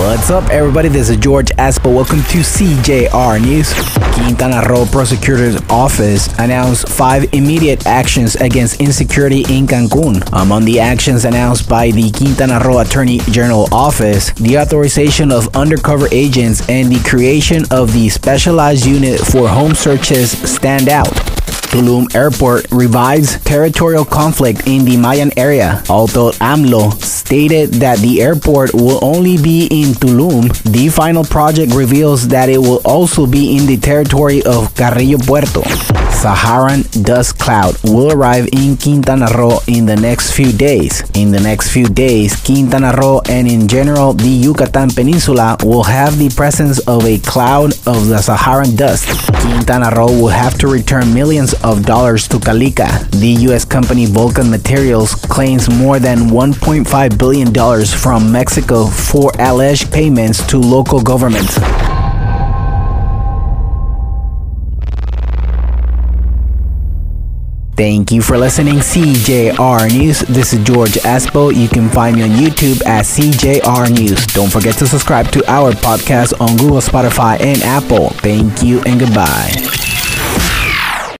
What's up, everybody? This is George Aspo. Welcome to CJR News. Quintana Roo Prosecutor's Office announced five immediate actions against insecurity in Cancun. Among the actions announced by the Quintana Roo Attorney General Office, the authorization of undercover agents and the creation of the specialized unit for home searches stand out. Tulum Airport revives territorial conflict in the Mayan area. Although AMLO stated that the airport will only be in Tulum, the final project reveals that it will also be in the territory of Carrillo Puerto. Saharan dust cloud will arrive in Quintana Roo in the next few days. In the next few days, Quintana Roo and in general the Yucatan Peninsula will have the presence of a cloud of the Saharan dust. Quintana Roo will have to return millions of dollars to Calica. The U.S. company Vulcan Materials claims more than $1.5 billion from Mexico for alleged payments to local governments. Thank you for listening, CJR News. This is George Aspo. You can find me on YouTube at CJR News. Don't forget to subscribe to our podcast on Google, Spotify, and Apple. Thank you and goodbye.